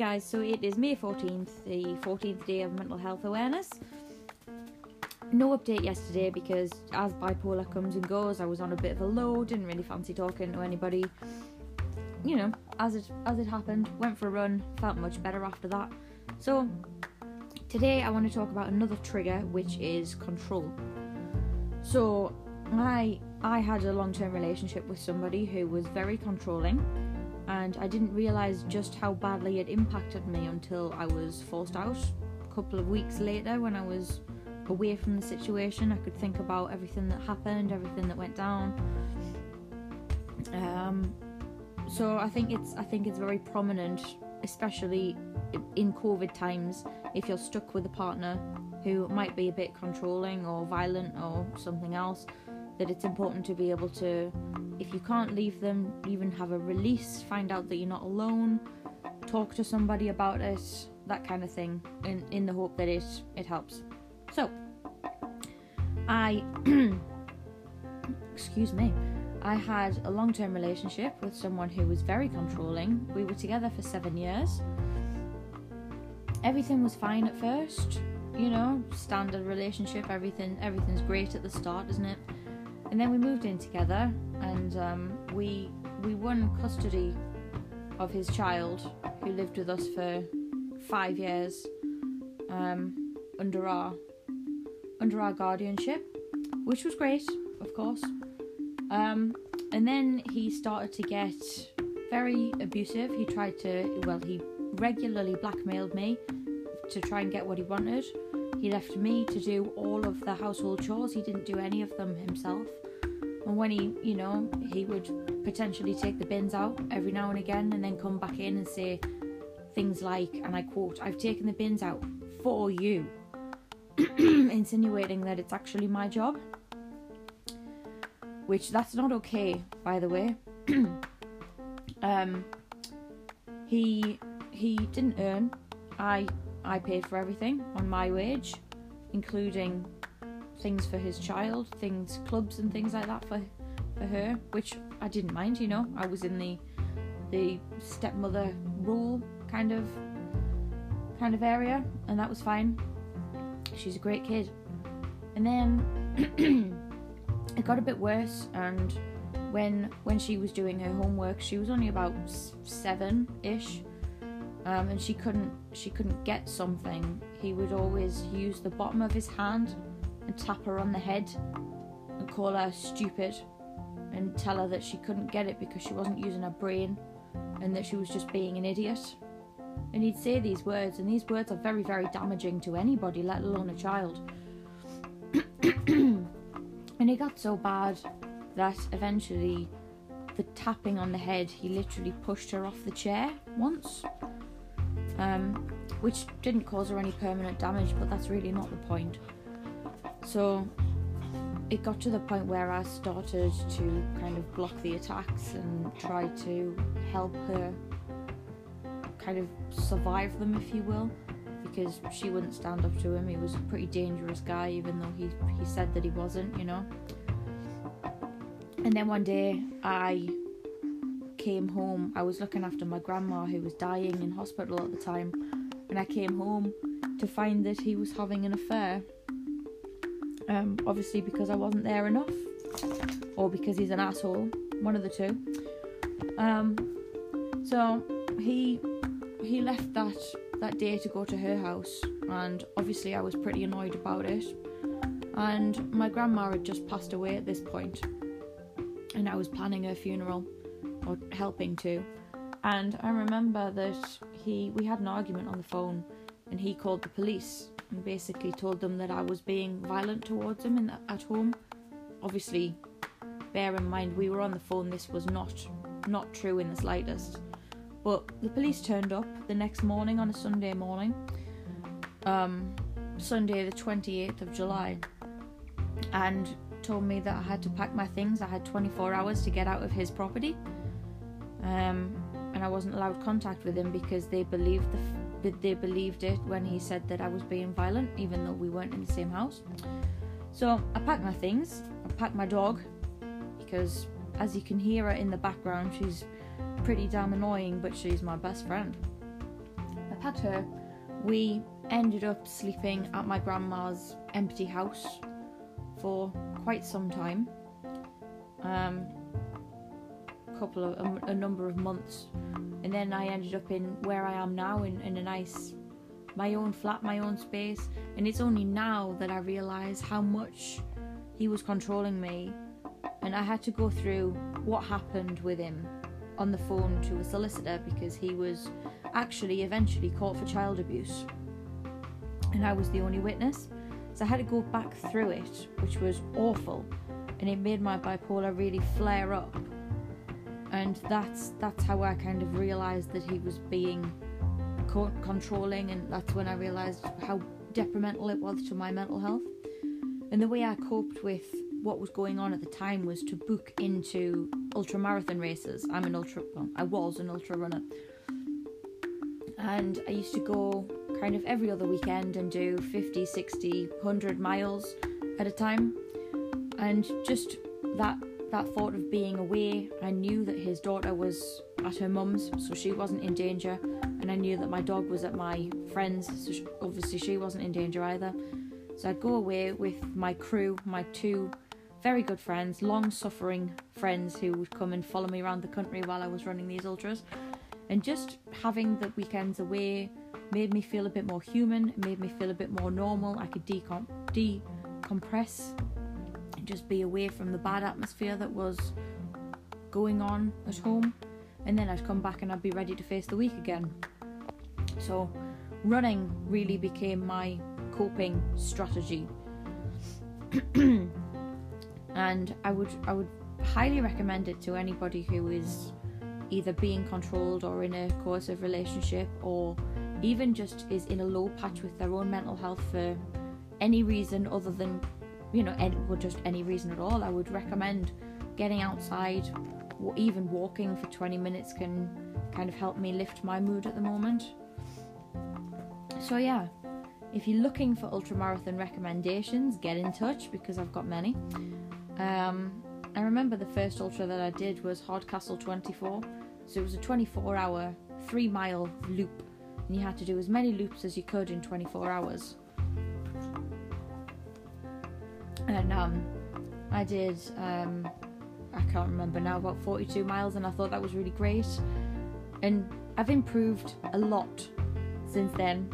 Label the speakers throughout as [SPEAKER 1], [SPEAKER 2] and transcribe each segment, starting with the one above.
[SPEAKER 1] guys, so it is May 14th, the 14th day of mental health awareness. No update yesterday because as bipolar comes and goes, I was on a bit of a low, didn't really fancy talking to anybody. You know, as it as it happened, went for a run, felt much better after that. So today I want to talk about another trigger which is control. So I I had a long-term relationship with somebody who was very controlling and I didn't realize just how badly it impacted me until I was forced out. A couple of weeks later, when I was away from the situation, I could think about everything that happened, everything that went down. Um, so I think it's I think it's very prominent, especially in COVID times, if you're stuck with a partner who might be a bit controlling or violent or something else that it's important to be able to, if you can't leave them, even have a release, find out that you're not alone, talk to somebody about it, that kind of thing, in, in the hope that it, it helps. So, I, excuse me, I had a long term relationship with someone who was very controlling. We were together for seven years. Everything was fine at first, you know, standard relationship, everything everything's great at the start, isn't it? And then we moved in together, and um, we we won custody of his child, who lived with us for five years um, under our under our guardianship, which was great, of course. Um, and then he started to get very abusive. He tried to, well, he regularly blackmailed me to try and get what he wanted. He left me to do all of the household chores. He didn't do any of them himself. And when he, you know, he would potentially take the bins out every now and again and then come back in and say things like, and I quote, I've taken the bins out for you, insinuating that it's actually my job. Which that's not okay, by the way. um, he he didn't earn. I I paid for everything on my wage, including things for his child, things, clubs and things like that for for her, which I didn't mind. You know, I was in the the stepmother role kind of kind of area, and that was fine. She's a great kid, and then it got a bit worse. And when when she was doing her homework, she was only about seven ish. Um, and she couldn't she couldn't get something he would always use the bottom of his hand and tap her on the head and call her stupid and tell her that she couldn't get it because she wasn't using her brain and that she was just being an idiot. And he'd say these words, and these words are very, very damaging to anybody, let alone a child. and it got so bad that eventually the tapping on the head, he literally pushed her off the chair once. Um, which didn't cause her any permanent damage, but that's really not the point. So it got to the point where I started to kind of block the attacks and try to help her kind of survive them, if you will, because she wouldn't stand up to him. He was a pretty dangerous guy, even though he, he said that he wasn't, you know. And then one day I came home. I was looking after my grandma who was dying in hospital at the time, and I came home to find that he was having an affair um, obviously, because I wasn't there enough, or because he's an asshole, one of the two. Um, so he he left that that day to go to her house, and obviously I was pretty annoyed about it. And my grandma had just passed away at this point, and I was planning her funeral or helping to. And I remember that he we had an argument on the phone, and he called the police and basically told them that I was being violent towards him in, at home. Obviously, bear in mind we were on the phone. This was not not true in the slightest. But the police turned up the next morning on a Sunday morning, um, Sunday the 28th of July, and told me that I had to pack my things. I had 24 hours to get out of his property, um, and I wasn't allowed contact with him because they believed the but they believed it when he said that I was being violent, even though we weren't in the same house. So I packed my things, I packed my dog, because as you can hear her in the background, she's pretty damn annoying, but she's my best friend. I've had her, we ended up sleeping at my grandma's empty house for quite some time. Um, couple of a, a number of months, and then I ended up in where I am now in, in a nice my own flat, my own space. And it's only now that I realise how much he was controlling me. And I had to go through what happened with him on the phone to a solicitor because he was actually eventually caught for child abuse. And I was the only witness. So I had to go back through it, which was awful. And it made my bipolar really flare up. And that's that's how I kind of realised that he was being co- controlling, and that's when I realised how detrimental it was to my mental health. And the way I coped with what was going on at the time was to book into ultra marathon races. I'm an ultra, well, I was an ultra runner, and I used to go kind of every other weekend and do 50, 60, 100 miles at a time. And just that that thought of being away, I knew that his daughter was at her mum's, so she wasn't in danger, and I knew that my dog was at my friend's, so she, obviously she wasn't in danger either. So I'd go away with my crew, my two very good friends, long suffering friends who would come and follow me around the country while I was running these ultras. And just having the weekends away made me feel a bit more human, made me feel a bit more normal. I could decom- decompress just be away from the bad atmosphere that was going on at home and then I'd come back and I'd be ready to face the week again. So, running really became my coping strategy. and I would I would highly recommend it to anybody who is either being controlled or in a coercive relationship or even just is in a low patch with their own mental health for any reason other than you know any, or just any reason at all i would recommend getting outside or even walking for 20 minutes can kind of help me lift my mood at the moment. So, yeah, if you're looking for ultramarathon recommendations, get in touch because I've got many. Um, I remember the first ultra that I did was Hardcastle 24, so it was a 24 hour, three mile loop, and you had to do as many loops as you could in 24 hours. And um, I did um, I can't remember now, about 42 miles, and I thought that was really great. And I've improved a lot since then.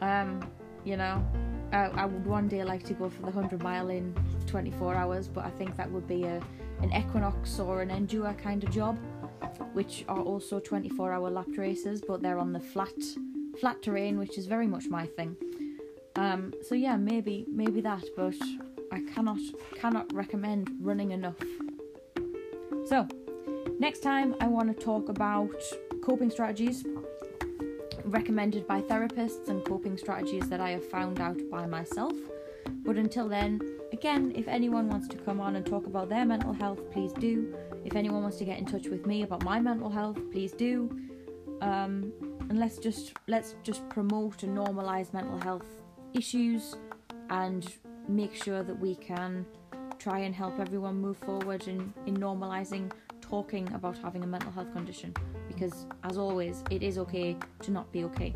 [SPEAKER 1] Um, you know, I, I, would one day like to go for the 100 mile in 24 hours, but I think that would be a an Equinox or an Endure kind of job, which are also 24 hour lap races, but they're on the flat flat terrain, which is very much my thing. Um, so yeah, maybe maybe that, but I cannot cannot recommend running enough so, next time I want to talk about coping strategies recommended by therapists and coping strategies that I have found out by myself. But until then, again, if anyone wants to come on and talk about their mental health, please do. If anyone wants to get in touch with me about my mental health, please do. Um, and let's just let's just promote and normalize mental health issues and make sure that we can try and help everyone move forward in, in normalizing talking about having a mental health condition because, as always, it is okay to not be okay.